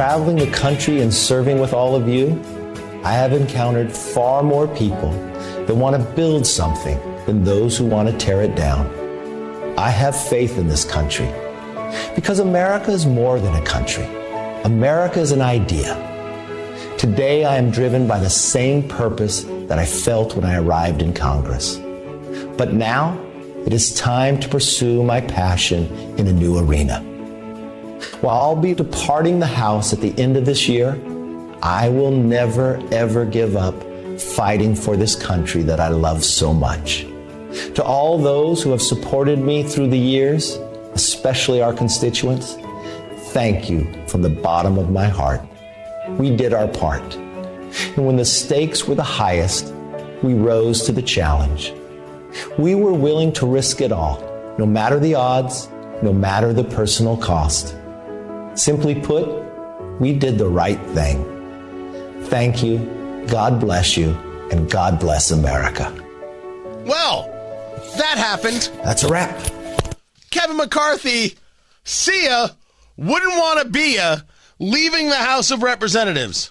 traveling the country and serving with all of you, I have encountered far more people that want to build something than those who want to tear it down. I have faith in this country because America is more than a country. America is an idea. Today, I am driven by the same purpose that I felt when I arrived in Congress. But now, it is time to pursue my passion in a new arena. While I'll be departing the House at the end of this year, I will never, ever give up fighting for this country that I love so much. To all those who have supported me through the years, especially our constituents, thank you from the bottom of my heart. We did our part. And when the stakes were the highest, we rose to the challenge. We were willing to risk it all, no matter the odds, no matter the personal cost. Simply put, we did the right thing. Thank you, God bless you, and God bless America. Well, that happened. That's a wrap. Kevin McCarthy, see ya, wouldn't want to be ya, leaving the House of Representatives.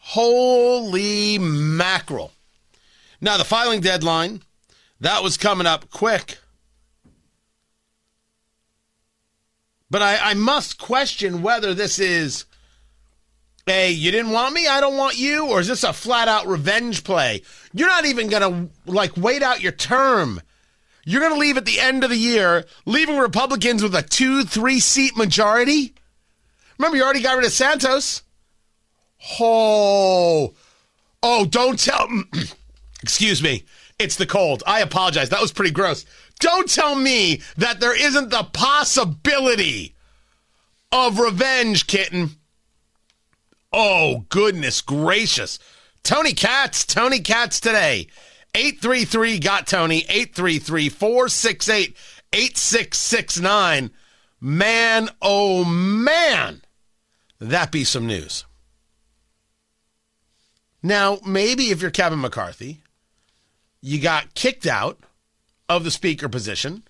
Holy mackerel. Now, the filing deadline, that was coming up quick. But I, I must question whether this is a you didn't want me, I don't want you, or is this a flat out revenge play? You're not even to like wait out your term. You're to leave at the end of the year, leaving Republicans with a two, three seat majority. Remember, you already got rid of Santos. Oh, oh, don't tell. Excuse me. It's the cold. I apologize. That was pretty gross. Don't tell me that there isn't the possibility of revenge, kitten. Oh, goodness gracious. Tony Katz, Tony Katz today. 833 got Tony, 833 468 8669. Man, oh man, that be some news. Now, maybe if you're Kevin McCarthy, you got kicked out of the speaker position,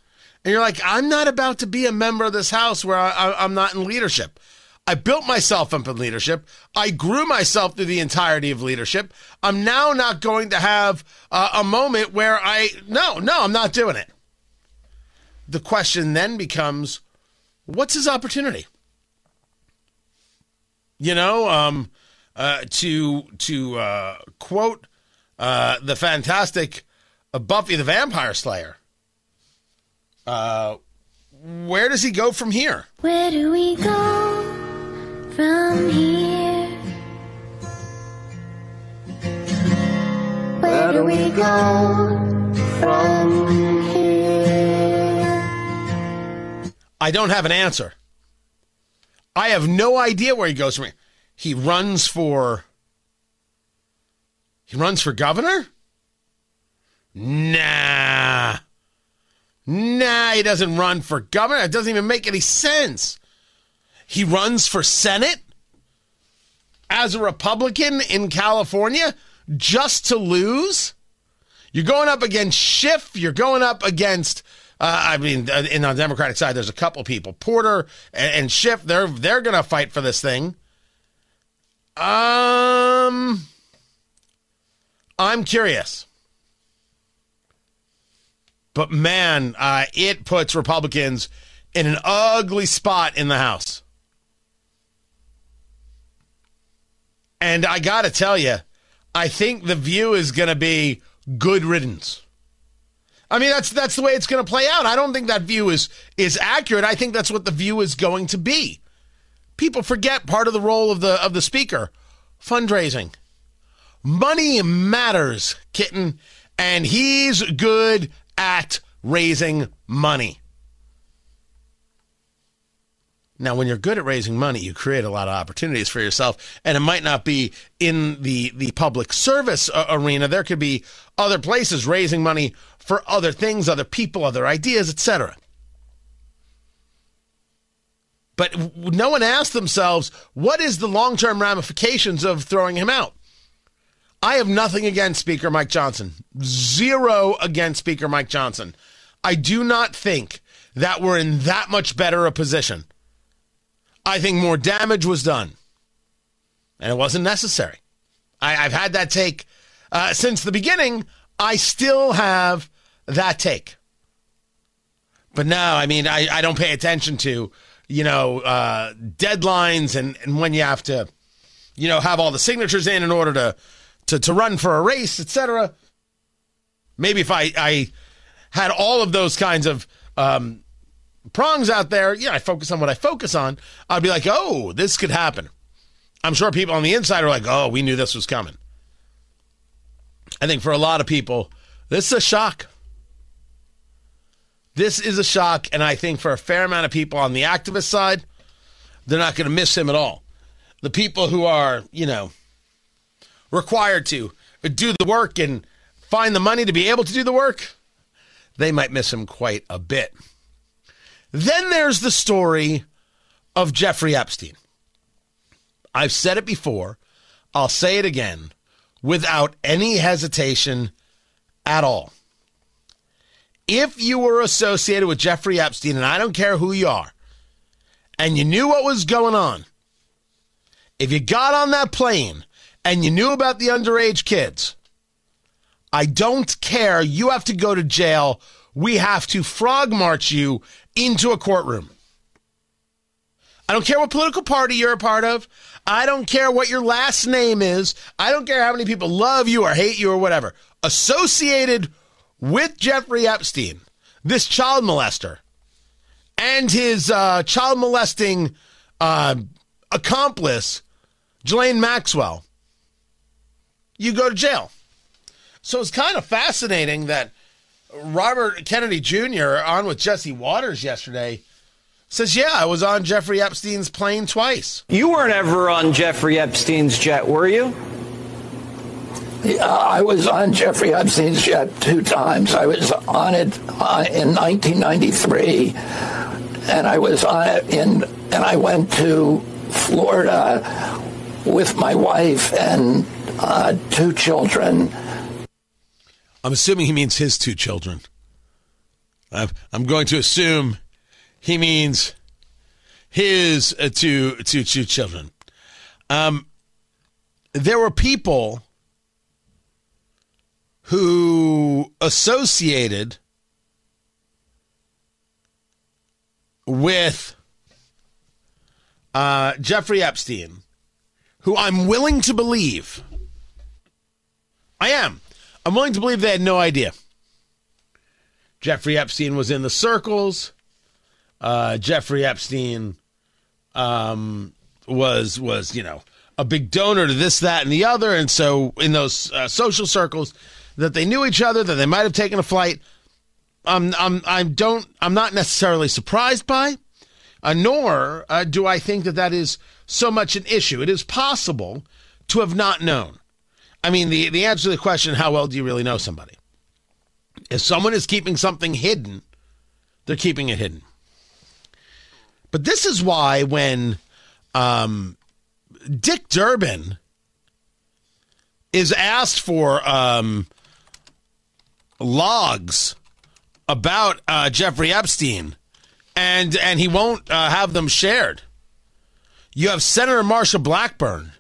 and you're like, I'm not about to be a member of this house where I, am not in leadership. I built myself up in leadership. I grew myself through the entirety of leadership. I'm now not going to have uh, a moment where I, no, no, I'm not doing it. The question then becomes, what's his opportunity? You know, um, uh, to to uh, quote uh, the fantastic uh, Buffy the Vampire Slayer. Uh, where does he go from here? Where do we go from here? Where do we go from here? I don't have an answer. I have no idea where he goes from here. He runs for. He runs for governor? Nah. Nah, he doesn't run for governor. It doesn't even make any sense. He runs for Senate as a Republican in California just to lose? You're going up against Schiff. You're going up against. Uh, I mean, uh, in on the Democratic side, there's a couple people, Porter and, and Schiff. They're they're going to fight for this thing. Um, I'm curious. But man, uh, it puts Republicans in an ugly spot in the House. And I got to tell you, I think the view is going to be good riddance. I mean, that's that's the way it's going to play out. I don't think that view is is accurate. I think that's what the view is going to be. People forget part of the role of the of the speaker, fundraising. Money matters, kitten, and he's good at raising money. Now, when you're good at raising money, you create a lot of opportunities for yourself, and it might not be in the the public service uh, arena. There could be other places raising money for other things, other people, other ideas, etc. But no one asked themselves, what is the long term ramifications of throwing him out? I have nothing against Speaker Mike Johnson. Zero against Speaker Mike Johnson. I do not think that we're in that much better a position. I think more damage was done. And it wasn't necessary. I, have had that take uh, since the beginning. I still have that take. But now, I mean, I, I don't pay attention to, you know, uh, deadlines and, and when you have to, you know, have all the signatures in in order to, to, to run for a race, etc. Maybe if I, I had all of those kinds of um, prongs out there, yeah, I focus on what I focus on, I'd be like, oh, this could happen. I'm sure people on the inside are like, oh, we knew this was coming. I think for a lot of people, this is a shock. This is a shock, and I think for a fair amount of people on the activist side, they're not going to miss him at all. The people who are, you know, required to do the work and find the money to be able to do the work, they might miss him quite a bit. Then there's the story of Jeffrey Epstein. I've said it before, I'll say it again without any hesitation at all if you were associated with Jeffrey Epstein, and I don't care who you are, and you knew what was going on, if you got on that plane and you knew about the underage kids, I don't care. You have to go to jail. We have to frog march you into a courtroom. I don't care what political party you're a part of. I don't care what your last name is. I don't care how many people love you or hate you or whatever. Associated with Jeffrey Epstein, this child molester, and his uh, child molesting uh, accomplice, Ghislaine Maxwell, you go to jail. So it's kind of fascinating that Robert Kennedy Jr. on with Jesse Watters yesterday says, Yeah, I was on Jeffrey Epstein's plane twice. You weren't ever on Jeffrey Epstein's jet, were you? Yeah, I was on Jeffrey Epstein's jet two times. I was on it uh, in 1993, and I was on it in, and I went to Florida with my wife and uh, two children. I'm assuming he means his two children. I'm going to assume he means his uh, two, two, two children. Um, there were people who associated with uh, Jeffrey Epstein, who I'm willing to believe, I am, I'm willing to believe they had no idea. Jeffrey Epstein was in the circles. Uh, Jeffrey Epstein um, was was you know a big donor to this, that, and the other, and so in those uh, social circles, that they knew each other, that they might have taken a flight. Um, I'm, I don't, I'm not necessarily surprised by, uh, nor uh, do I think that that is so much an issue. It is possible to have not known. I mean, the, the answer to the question, how well do you really know somebody? If someone is keeping something hidden, they're keeping it hidden. But this is why when um, Dick Durbin is asked for um, logs about uh, Jeffrey Epstein, and and he won't uh, have them shared. You have Senator Marsha Blackburn,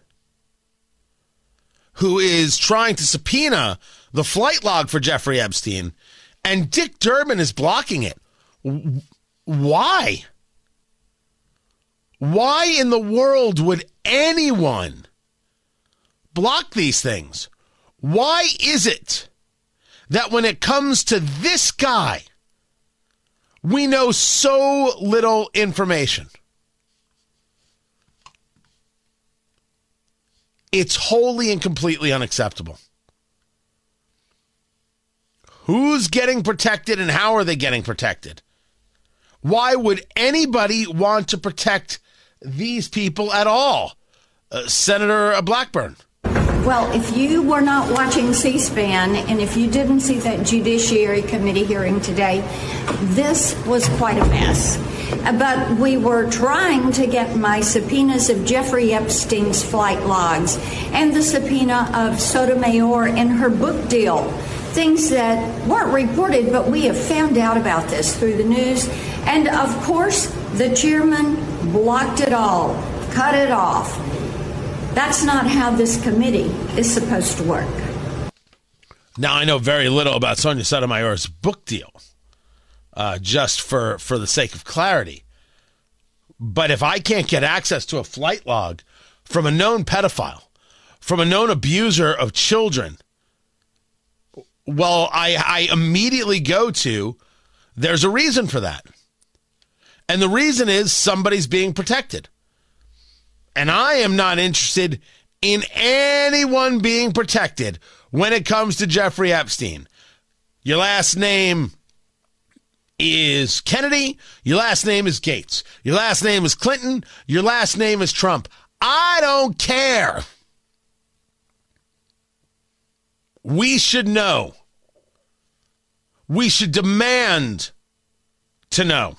who is trying to subpoena the flight log for Jeffrey Epstein, and Dick Durbin is blocking it. Why? Why in the world would anyone block these things? Why is it that when it comes to this guy, we know so little information. It's wholly and completely unacceptable. Who's getting protected and how are they getting protected? Why would anybody want to protect these people at all? Uh, Senator Blackburn. Well, if you were not watching C SPAN and if you didn't see that Judiciary Committee hearing today, this was quite a mess. Uh, but we were trying to get my subpoenas of Jeffrey Epstein's flight logs and the subpoena of Sotomayor and her book deal. Things that weren't reported, but we have found out about this through the news. And of course, The chairman blocked it all, cut it off. That's not how this committee is supposed to work. Now I know very little about Sonia Sotomayor's book deal, uh, just for for the sake of clarity. But if I can't get access to a flight log from a known pedophile, from a known abuser of children, well, I, I immediately go to there's a reason for that. And the reason is somebody's being protected. And I am not interested in anyone being protected when it comes to Jeffrey Epstein. Your last name is Kennedy. Your last name is Gates. Your last name is Clinton. Your last name is Trump. I don't care. We should know. We should demand to know.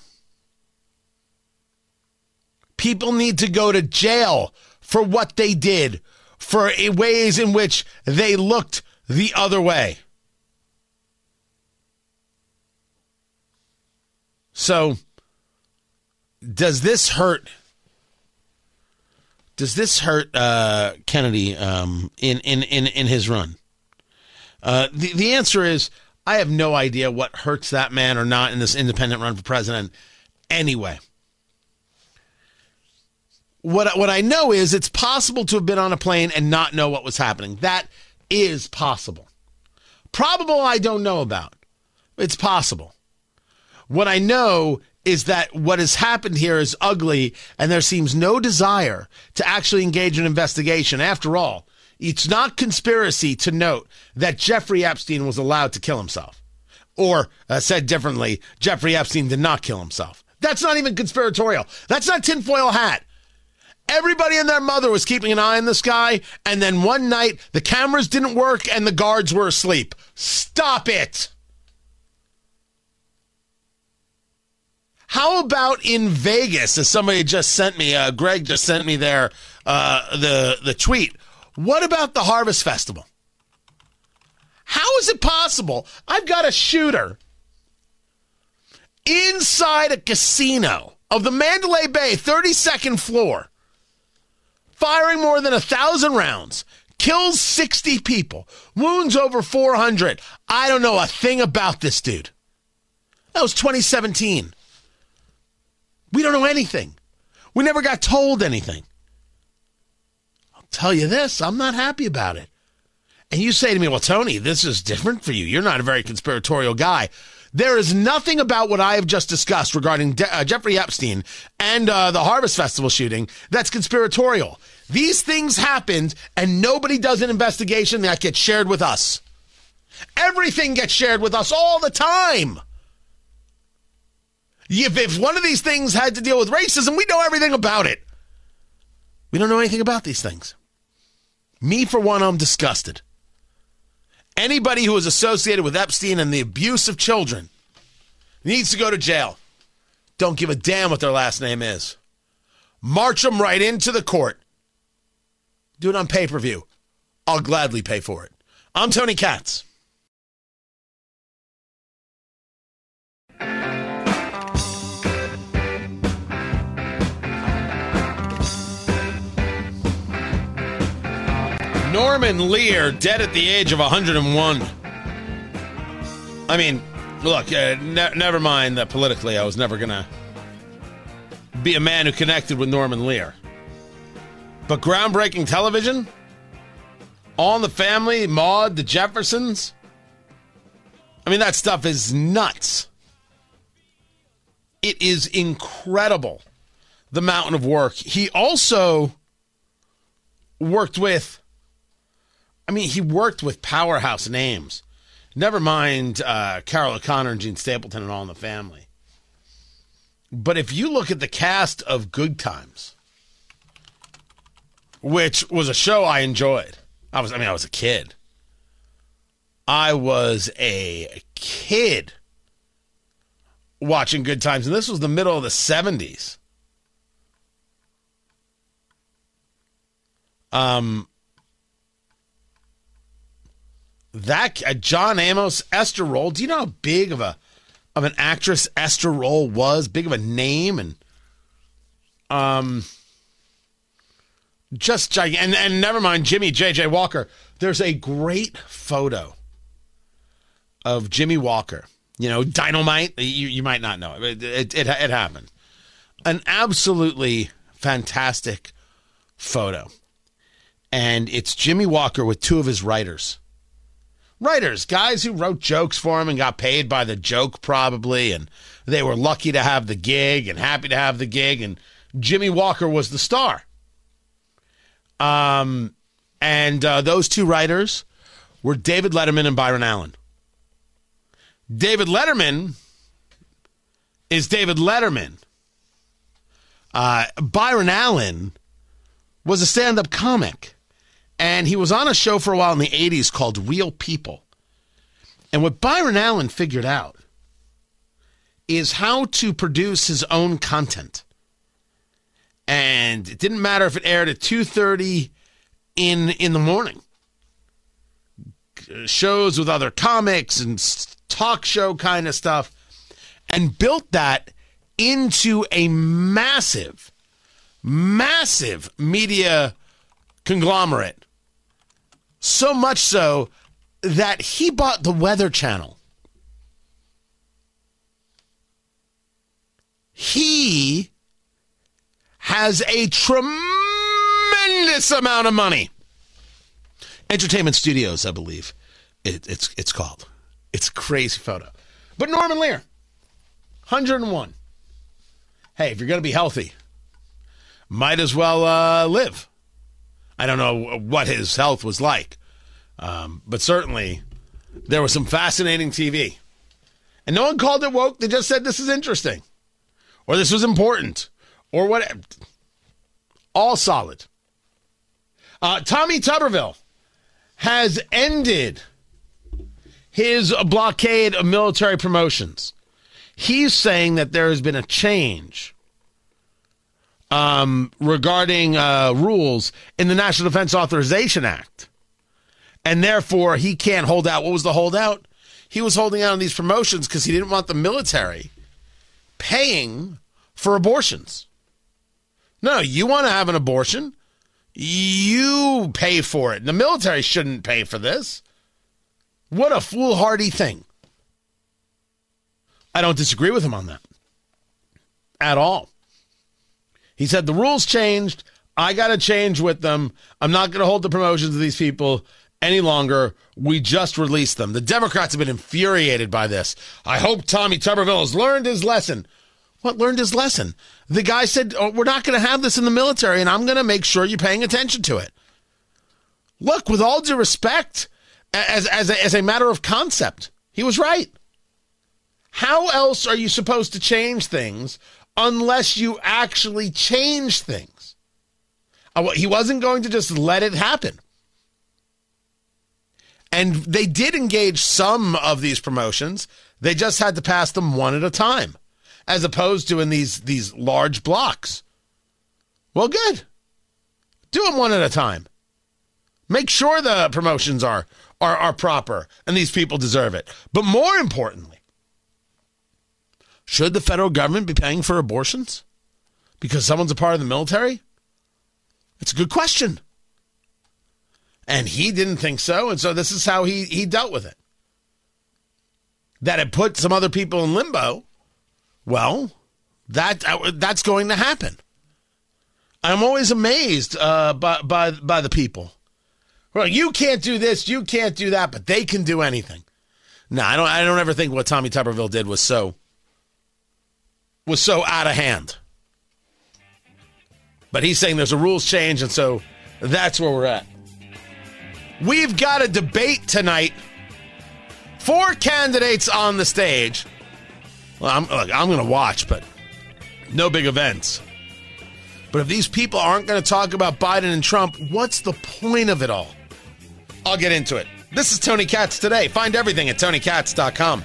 People need to go to jail for what they did, for ways in which they looked the other way. So, does this hurt? Does this hurt uh, Kennedy um, in, in, in, in his run? Uh, the, the answer is I have no idea what hurts that man or not in this independent run for president anyway. What, what I know is it's possible to have been on a plane and not know what was happening. That is possible. Probable, I don't know about. It's possible. What I know is that what has happened here is ugly and there seems no desire to actually engage in investigation. After all, it's not conspiracy to note that Jeffrey Epstein was allowed to kill himself. Or, uh, said differently, Jeffrey Epstein did not kill himself. That's not even conspiratorial. That's not tinfoil hat. Everybody and their mother was keeping an eye on this guy, and then one night the cameras didn't work and the guards were asleep. Stop it! How about in Vegas? As somebody just sent me, uh, Greg just sent me there uh, the the tweet. What about the Harvest Festival? How is it possible? I've got a shooter inside a casino of the Mandalay Bay 32nd floor firing more than a thousand rounds, kills 60 people, wounds over 400. I don't know a thing about this dude. That was 2017. We don't know anything. We never got told anything. I'll tell you this I'm not happy about it. And you say to me, well, Tony, this is different for you. You're not a very conspiratorial guy. There is nothing about what I have just discussed regarding De- uh, Jeffrey Epstein and uh, the Harvest Festival shooting that's conspiratorial. These things happened, and nobody does an investigation that gets shared with us. Everything gets shared with us all the time. If, if one of these things had to deal with racism, we know everything about it. We don't know anything about these things. Me, for one, I'm disgusted. Anybody who is associated with Epstein and the abuse of children needs to go to jail. Don't give a damn what their last name is. March them right into the court. Do it on pay per view. I'll gladly pay for it. I'm Tony Katz. Norman Lear, dead at the age of 101. I mean, look, uh, ne- never mind that politically I was never going to be a man who connected with Norman Lear. But groundbreaking television? All in the Family, Maude, The Jeffersons? I mean, that stuff is nuts. It is incredible the mountain of work. He also worked with I mean, he worked with powerhouse names. Never mind uh, Carroll O'Connor and Jean Stapleton and All in the Family. But if you look at the cast of Good Times, which was a show I enjoyed, I was I mean I was a kid. I was a kid watching Good Times, and this was the middle of the seventies. Um, that uh, John Amos, Esther Rolle. Do you know how big of a of an actress Esther Rolle was? Big of a name, and Um, just gigantic. And, and never mind Jimmie J.J. Walker. There's a great photo of Jimmie Walker. You know, dynamite. You, you might not know it. It, it, it happened. An absolutely fantastic photo. And it's Jimmie Walker with two of his writers. Writers, guys who wrote jokes for him and got paid by the joke, probably. And they were lucky to have the gig and happy to have the gig. And Jimmie Walker was the star. Um, and uh, those two writers were David Letterman and Byron Allen. David Letterman is David Letterman. Uh, Byron Allen was a stand up comic, and he was on a show for a while in the 80s called Real People. And what Byron Allen figured out is how to produce his own content. And it didn't matter if it aired at 2.30 in in the morning. Shows with other comics and talk show kind of stuff. And built that into a massive massive media conglomerate so much so that he bought the weather channel he has a tremendous amount of money. Entertainment Studios, I believe, it, it's it's called. It's a crazy photo. But Norman Lear, 101. Hey, if you're going to be healthy, might as well uh, live. I don't know what his health was like, um, but certainly there was some fascinating TV. And no one called it woke. They just said this is interesting or this was important or whatever. All solid. Uh, Tommy Tuberville has ended his blockade of military promotions. He's saying that there has been a change um, regarding uh, rules in the National Defense Authorization Act. And therefore, he can't hold out. What was the holdout? He was holding out on these promotions because he didn't want the military paying for abortions. No, you want to have an abortion? You pay for it. The military shouldn't pay for this. What a foolhardy thing. I don't disagree with him on that at all. He said the rules changed. I got to change with them. I'm not going to hold the promotions of these people any longer. We just released them. The Democrats have been infuriated by this. I hope Tommy Tuberville has learned his lesson. What learned his lesson? The guy said, oh, We're not going to have this in the military, and I'm going to make sure you're paying attention to it. Look, with all due respect, as, as, a, as a matter of concept, he was right. How else are you supposed to change things unless you actually change things? Uh, he wasn't going to just let it happen. And they did engage some of these promotions. They just had to pass them one at a time as opposed to in these these large blocks. Well, good. Do them one at a time. Make sure the promotions are are are proper and these people deserve it. But more importantly, should the federal government be paying for abortions because someone's a part of the military? It's a good question. And he didn't think so, and so this is how he he dealt with it. That it put some other people in limbo well, that that's going to happen. I'm always amazed uh, by by by the people. Well, you can't do this, you can't do that, but they can do anything. No, I don't. I don't ever think what Tommy Tuberville did was so was so out of hand. But he's saying there's a rules change, and so that's where we're at. We've got a debate tonight. Four candidates on the stage. Well, I'm, look, I'm going to watch, but no big events. But if these people aren't going to talk about Biden and Trump, what's the point of it all? I'll get into it. This is Tony Katz today. Find everything at tonykatz.com.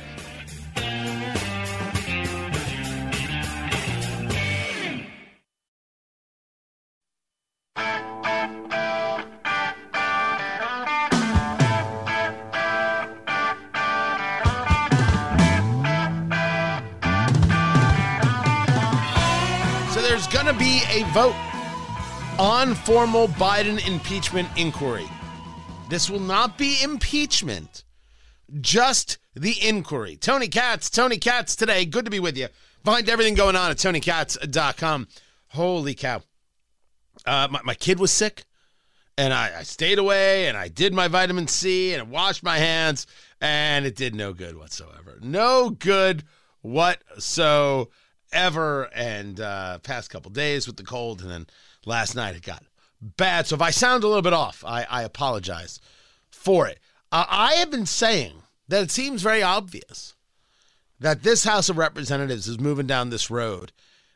there's going to be a vote on formal Biden impeachment inquiry. This will not be impeachment, just the inquiry. Tony Katz, Tony Katz today. Good to be with you. Find everything going on at tonykatz.com. Holy cow. Uh, my, my kid was sick, and I, I stayed away, and I did my vitamin C, and I washed my hands, and it did no good whatsoever. No good whatsoever. Ever and uh, past couple days with the cold, and then last night it got bad. So if I sound a little bit off, I, I apologize for it. Uh, I have been saying that it seems very obvious that this House of Representatives is moving down this road.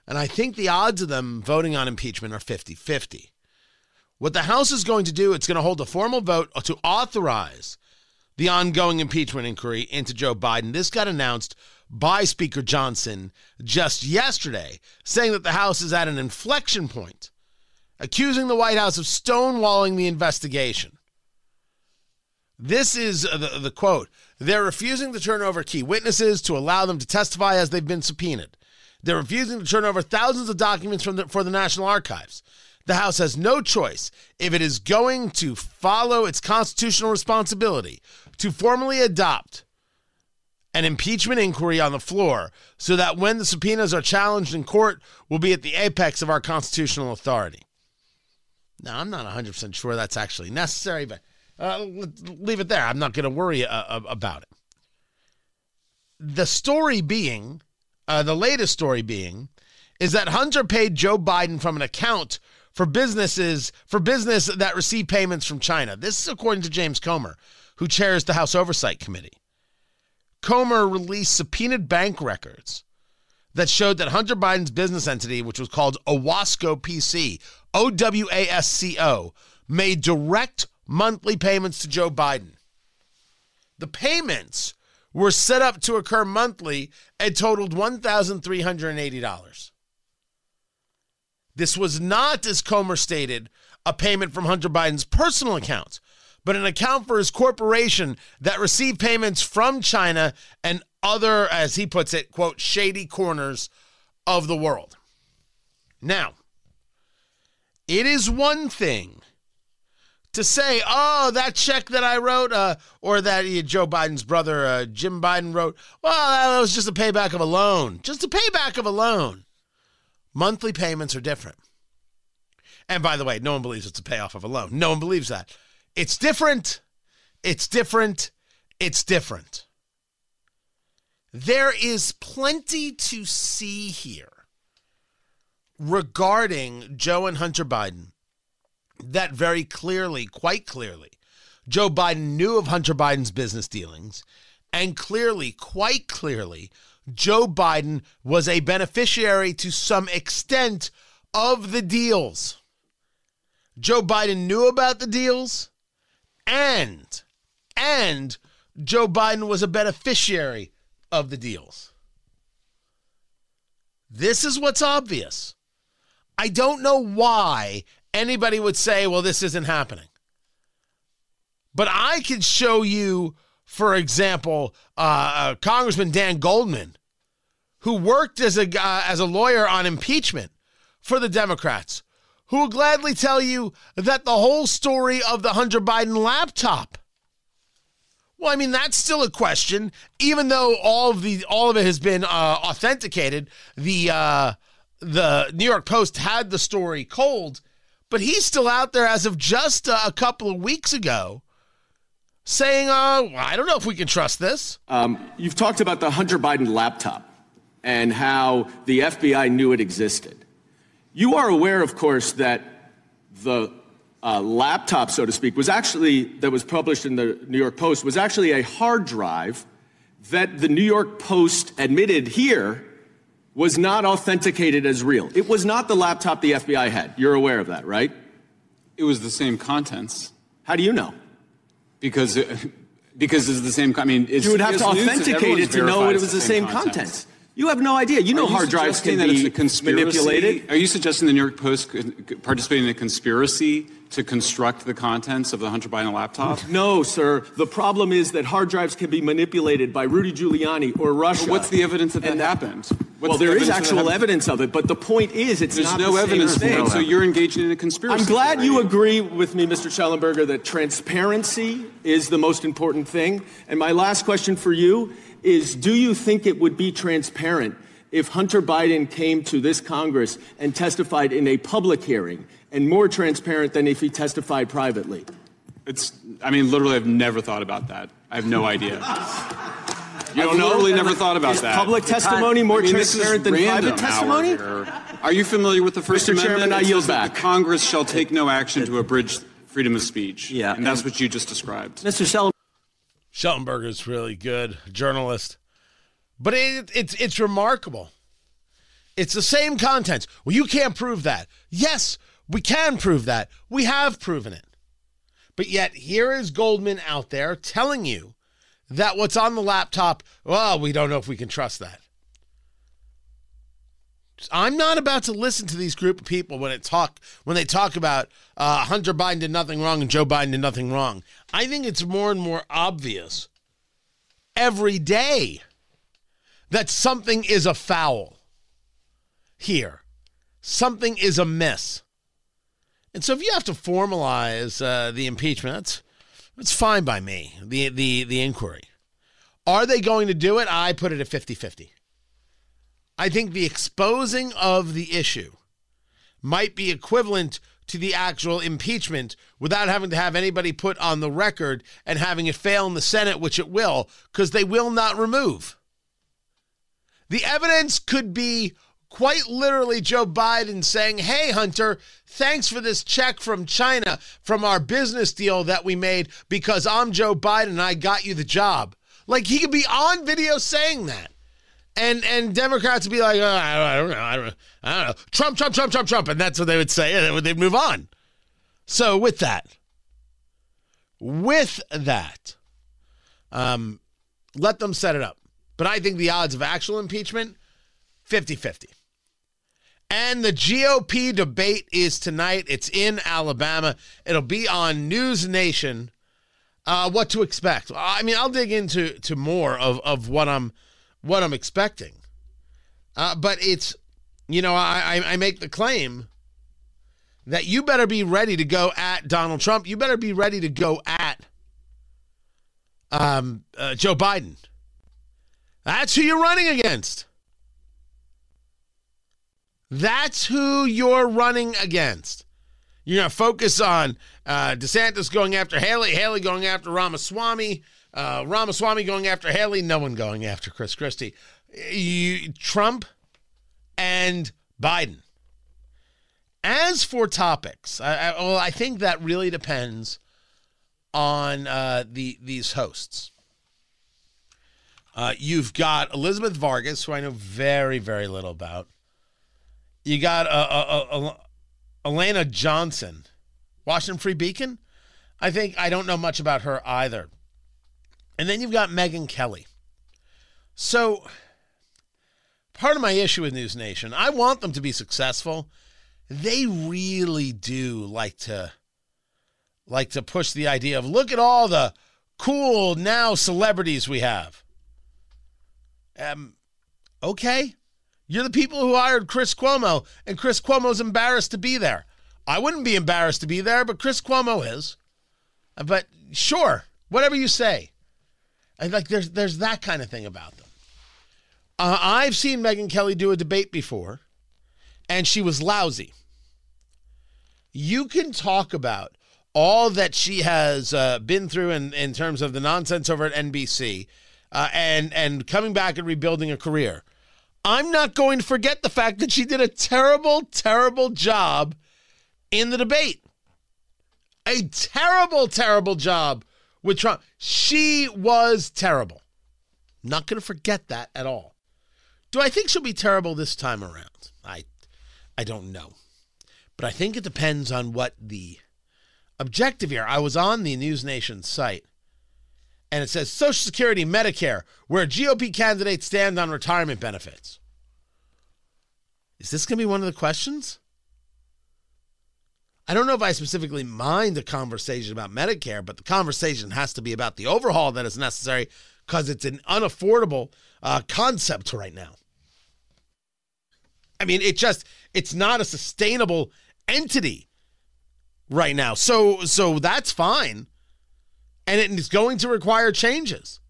And I think the odds of them voting on impeachment are 50 50. What the House is going to do, it's going to hold a formal vote to authorize the ongoing impeachment inquiry into Joe Biden. This got announced by Speaker Johnson just yesterday, saying that the House is at an inflection point, accusing the White House of stonewalling the investigation. This is the, the quote. They're refusing to turn over key witnesses to allow them to testify as they've been subpoenaed. They're refusing to turn over thousands of documents from the, for the National Archives. The House has no choice if it is going to follow its constitutional responsibility to formally adopt an impeachment inquiry on the floor so that when the subpoenas are challenged in court, we'll be at the apex of our constitutional authority. Now, I'm not 100% sure that's actually necessary, but uh, leave it there. I'm not going to worry uh, about it. The story being, uh, the latest story being, is that Hunter paid Joe Biden from an account for businesses for business that receive payments from China. This is according to James Comer, who chairs the House Oversight Committee. Comer released subpoenaed bank records that showed that Hunter Biden's business entity, which was called Owasco PC, O W A S C O, made direct monthly payments to Joe Biden. The payments were set up to occur monthly and totaled $1,380. This was not, as Comer stated, a payment from Hunter Biden's personal account, but an account for his corporation that received payments from China and other, as he puts it, quote, shady corners of the world. Now, it is one thing to say, oh, that check that I wrote, uh, or that uh, Joe Biden's brother, uh, Jim Biden, wrote, well, that was just a payback of a loan. Just a payback of a loan. Monthly payments are different. And by the way, no one believes it's a payoff of a loan. No one believes that. It's different. It's different. It's different. There is plenty to see here regarding Joe and Hunter Biden that very clearly, quite clearly, Joe Biden knew of Hunter Biden's business dealings, and clearly, quite clearly, Joe Biden was a beneficiary to some extent of the deals. Joe Biden knew about the deals, and and Joe Biden was a beneficiary of the deals. This is what's obvious. I don't know why anybody would say, well, this isn't happening. But I could show you, for example, uh, uh, Congressman Dan Goldman, who worked as a uh, as a lawyer on impeachment for the Democrats, who will gladly tell you that the whole story of the Hunter Biden laptop. Well, I mean that's still a question, even though all of the all of it has been uh, authenticated. The uh, the New York Post had the story cold but he's still out there as of just uh, a couple of weeks ago saying, uh, I don't know if we can trust this. Um, you've talked about the Hunter Biden laptop and how the FBI knew it existed. You are aware, of course, that the uh, laptop, so to speak, was actually, that was published in the New York Post, was actually a hard drive that the New York Post admitted here was not authenticated as real. It was not the laptop the FBI had. You're aware of that, right? It was the same contents. How do you know? Because because it's the same. I mean, you would have to authenticate it to know it was the same, same contents. You have no idea. You know you hard drives can be manipulated. Are you suggesting the New York Post participated in a conspiracy to construct the contents of the Hunter Biden laptop? No, sir. The problem is that hard drives can be manipulated by Rudy Giuliani or Russia. But what's the evidence that that happened? What's well, the there is actual evidence of it, but the point is, it's There's not no the evidence for thing. so you're engaging in a conspiracy. I'm glad you agree with me, Mr. Shellenberger, that transparency is the most important thing. And my last question for you is Do you think it would be transparent if Hunter Biden came to this Congress and testified in a public hearing and more transparent than if he testified privately? It's. I mean, literally, I've never thought about that. I have no idea. You I've don't know? literally never thought about Is that. public testimony more I mean, transparent than private testimony? Are you familiar with the First Mr. Amendment? Chairman, I yield back. The Congress shall take no action to abridge freedom of speech. Yeah, and that's what you just described. Mr. Shellenberger. Shellenberger's really good journalist, but it, it's it's remarkable. It's the same content. Well, you can't prove that. Yes, we can prove that. We have proven it. But yet, here is Goldman out there telling you that what's on the laptop, well, we don't know if we can trust that. I'm not about to listen to these group of people when it talk when they talk about uh, Hunter Biden did nothing wrong and Joe Biden did nothing wrong. I think it's more and more obvious every day that something is a foul here. Something is amiss. And so if you have to formalize uh, the impeachment, that's that's fine by me. The the the inquiry. Are they going to do it? I put it at 50-50. I think the exposing of the issue might be equivalent to the actual impeachment without having to have anybody put on the record and having it fail in the Senate, which it will, because they will not remove. The evidence could be quite literally Joe Biden saying, Hey, Hunter, thanks for this check from China from our business deal that we made because I'm Joe Biden and I got you the job. Like he could be on video saying that. And and Democrats would be like, oh, I don't know, I don't know, I don't know, Trump, Trump, Trump, Trump, Trump, and that's what they would say, and they'd move on. So with that, with that, um, let them set it up. But I think the odds of actual impeachment, 50-50. And the GOP debate is tonight. It's in Alabama. It'll be on News Nation. Uh, what to expect? I mean, I'll dig into to more of, of what I'm what I'm expecting. Uh, but it's, you know, I, I, make the claim that you better be ready to go at Donald Trump. You better be ready to go at um, uh, Joe Biden. That's who you're running against. That's who you're running against. You're going to focus on uh, DeSantis going after Haley, Haley going after Ramaswamy, uh, Ramaswamy going after Haley, no one going after Chris Christie. You, Trump and Biden. As for topics, I, I, well, I think that really depends on uh, the these hosts. Uh, you've got Elizabeth Vargas, who I know very, very little about. You got uh, uh, uh, Eliana Johnson, Washington Free Beacon. I think I don't know much about her either. And then you've got Megyn Kelly. So, part of my issue with News Nation, I want them to be successful. They really do like to like to push the idea of look at all the cool now celebrities we have. Um, okay, you're the people who hired Chris Cuomo, and Chris Cuomo's embarrassed to be there. I wouldn't be embarrassed to be there, but Chris Cuomo is. But sure, whatever you say. And like there's there's that kind of thing about them. Uh, I've seen Megyn Kelly do a debate before, and she was lousy. You can talk about all that she has uh, been through in, in terms of the nonsense over at NBC, uh, and and coming back and rebuilding a career. I'm not going to forget the fact that she did a terrible, terrible job in the debate. A terrible, terrible job with Trump. She was terrible. Not going to forget that at all. Do I think she'll be terrible this time around? I I don't know. But I think it depends on what the objective here. I was on the News Nation site and it says Social Security, Medicare, where GOP candidates stand on retirement benefits. Is this going to be one of the questions? I don't know if I specifically mind a conversation about Medicare, but the conversation has to be about the overhaul that is necessary because it's an unaffordable uh, concept right now. I mean, it just it's not a sustainable entity right now. So so that's fine. And it is going to require changes.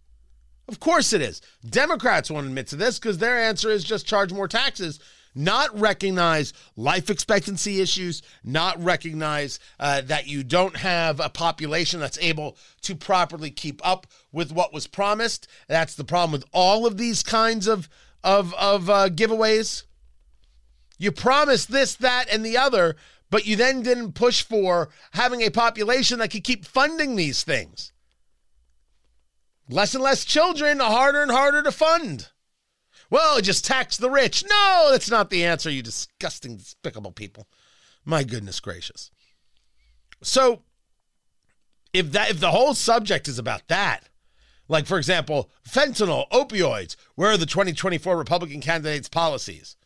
Of course it is. Democrats won't admit to this because their answer is just charge more taxes, not recognize life expectancy issues, not recognize uh, that you don't have a population that's able to properly keep up with what was promised. That's the problem with all of these kinds of of of uh, giveaways. You promised this, that, and the other, but you then didn't push for having a population that could keep funding these things. Less and less children, harder and harder to fund. Well, just tax the rich. No, that's not the answer, you disgusting, despicable people. My goodness gracious. So, if that if the whole subject is about that, like for example, fentanyl, opioids, where are the 2024 Republican candidates' policies?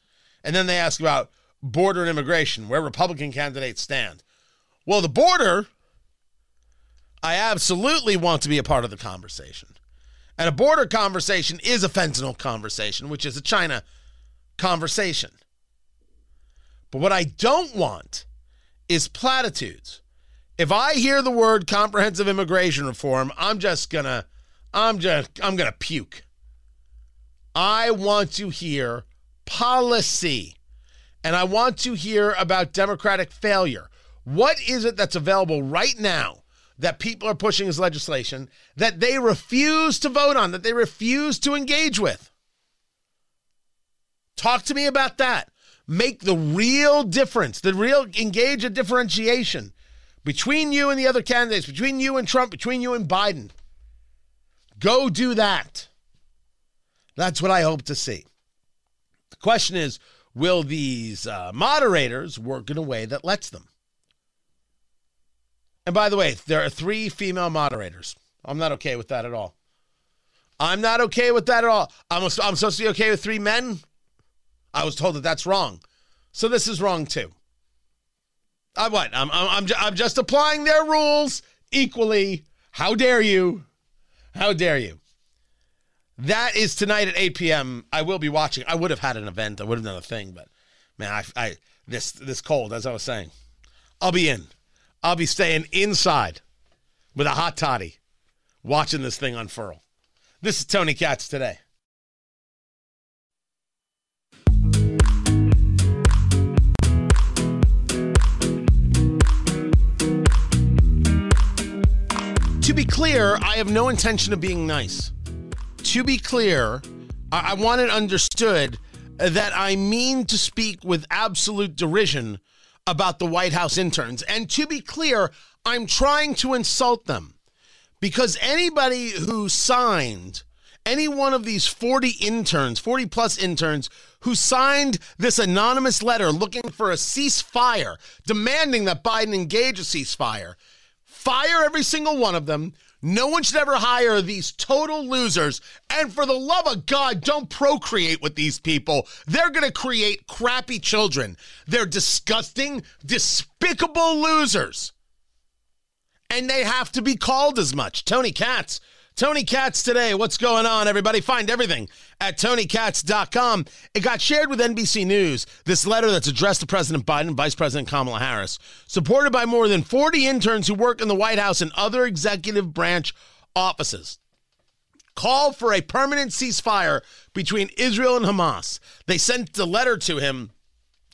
And then they ask about border and immigration, where Republican candidates stand. Well, the border, I absolutely want to be a part of the conversation. And a border conversation is a fentanyl conversation, which is a China conversation. But what I don't want is platitudes. If I hear the word comprehensive immigration reform, I'm just to I'm just I'm to puke. I want to hear policy. And I want to hear about democratic failure. What is it that's available right now that people are pushing as legislation that they refuse to vote on, that they refuse to engage with? Talk to me about that. Make the real difference, the real engage a differentiation between you and the other candidates, between you and Trump, between you and Biden. Go do that. That's what I hope to see. The question is will these uh, moderators work in a way that lets them? And by the way, there are three female moderators. I'm not okay with that at all. I'm not okay with that at all. I'm, I'm supposed to be okay with three men. I was told that that's wrong. So this is wrong too. I what? I'm, I'm, I'm just applying their rules equally. How dare you? How dare you? That is tonight at 8 p.m. I will be watching. I would have had an event. I would have done a thing, but man, I, I this this cold, as I was saying, I'll be in. I'll be staying inside with a hot toddy, watching this thing unfurl. This is Tony Katz today. To be clear, I have no intention of being nice. To be clear, I, I want it understood that I mean to speak with absolute derision about the White House interns. And to be clear, I'm trying to insult them because anybody who signed any one of these 40 interns, 40 plus interns, who signed this anonymous letter looking for a ceasefire, demanding that Biden engage a ceasefire, fire every single one of them. No one should ever hire these total losers. And for the love of God, don't procreate with these people. They're going to create crappy children. They're disgusting, despicable losers. And they have to be called as much. Tony Katz Tony Katz today. What's going on, everybody? Find everything at tonykatz.com. It got shared with NBC News, this letter that's addressed to President Biden Vice President Kamala Harris, supported by more than 40 interns who work in the White House and other executive branch offices. Call for a permanent ceasefire between Israel and Hamas. They sent a letter to him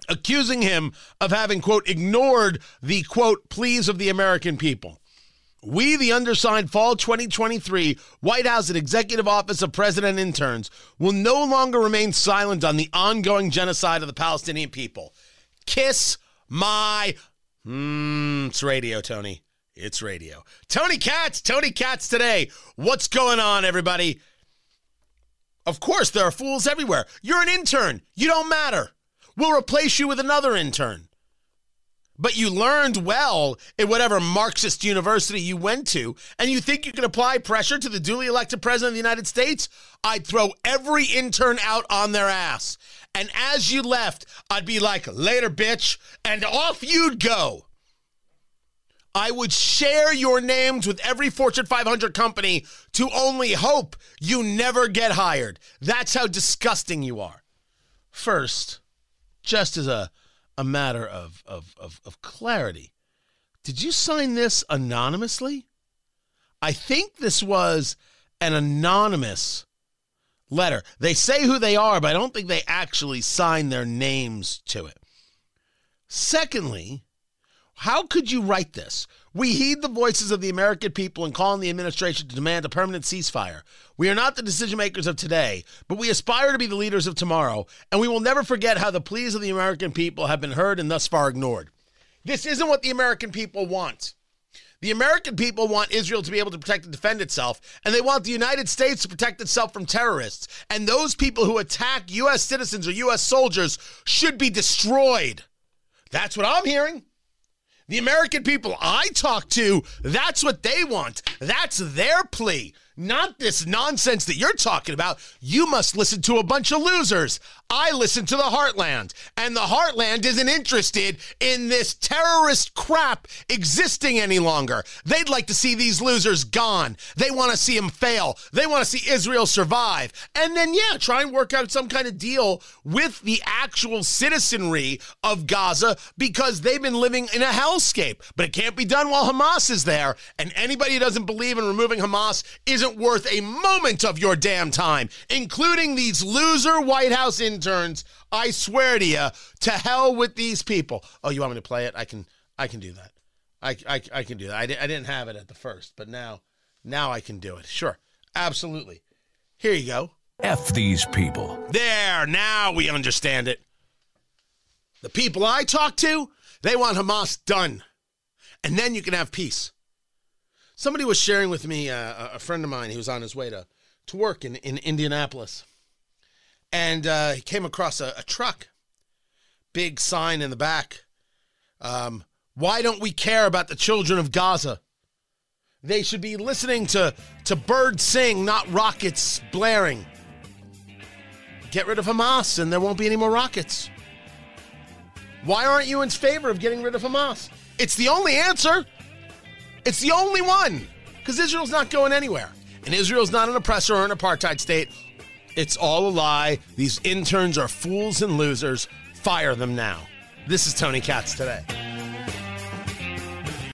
accusing him of having, quote, ignored the, quote, pleas of the American people. We, the undersigned Fall 2023 White House and Executive Office of President interns, will no longer remain silent on the ongoing genocide of the Palestinian people. Kiss my. Hmm, it's radio, Tony. It's radio. Tony Katz, Tony Katz today. What's going on, everybody? Of course, there are fools everywhere. You're an intern. You don't matter. We'll replace you with another intern but you learned well in whatever Marxist university you went to, and you think you can apply pressure to the duly elected president of the United States, I'd throw every intern out on their ass. And as you left, I'd be like, later, bitch, and off you'd go. I would share your names with every Fortune 500 company to only hope you never get hired. That's how disgusting you are. First, just as a a matter of of of, of clarity, did you sign this anonymously? I think this was an anonymous letter. They say who they are, but I don't think they actually sign their names to it. Secondly, how could you write this? We heed the voices of the American people and call on the administration to demand a permanent ceasefire. We are not the decision makers of today, but we aspire to be the leaders of tomorrow, and we will never forget how the pleas of the American people have been heard and thus far ignored. This isn't what the American people want. The American people want Israel to be able to protect and defend itself, and they want the United States to protect itself from terrorists. And those people who attack U.S. citizens or U.S. soldiers should be destroyed. That's what I'm hearing. The American people I talk to, that's what they want. That's their plea. Not this nonsense that you're talking about. You must listen to a bunch of losers. I listen to the Heartland, and the Heartland isn't interested in this terrorist crap existing any longer. They'd like to see these losers gone. They want to see them fail. They want to see Israel survive. And then, yeah, try and work out some kind of deal with the actual citizenry of Gaza because they've been living in a hellscape. But it can't be done while Hamas is there. And anybody who doesn't believe in removing Hamas isn't worth a moment of your damn time, including these loser White House interns. I swear to you, to hell with these people. Oh, you want me to play it? I can. I can do that. I, I, I can do that. I, di- I didn't have it at the first, but now, now I can do it. Sure, absolutely. Here you go. F these people. There, now we understand it. The people I talk to, they want Hamas done. And then you can have peace. Somebody was sharing with me, uh, a friend of mine, he was on his way to, to work in, in Indianapolis. And uh, he came across a, a truck, big sign in the back. Um, why don't we care about the children of Gaza? They should be listening to, to birds sing, not rockets blaring. Get rid of Hamas and there won't be any more rockets. Why aren't you in favor of getting rid of Hamas? It's the only answer. It's the only one. Because Israel's not going anywhere. And Israel's not an oppressor or an apartheid state. It's all a lie. These interns are fools and losers. Fire them now. This is Tony Katz today.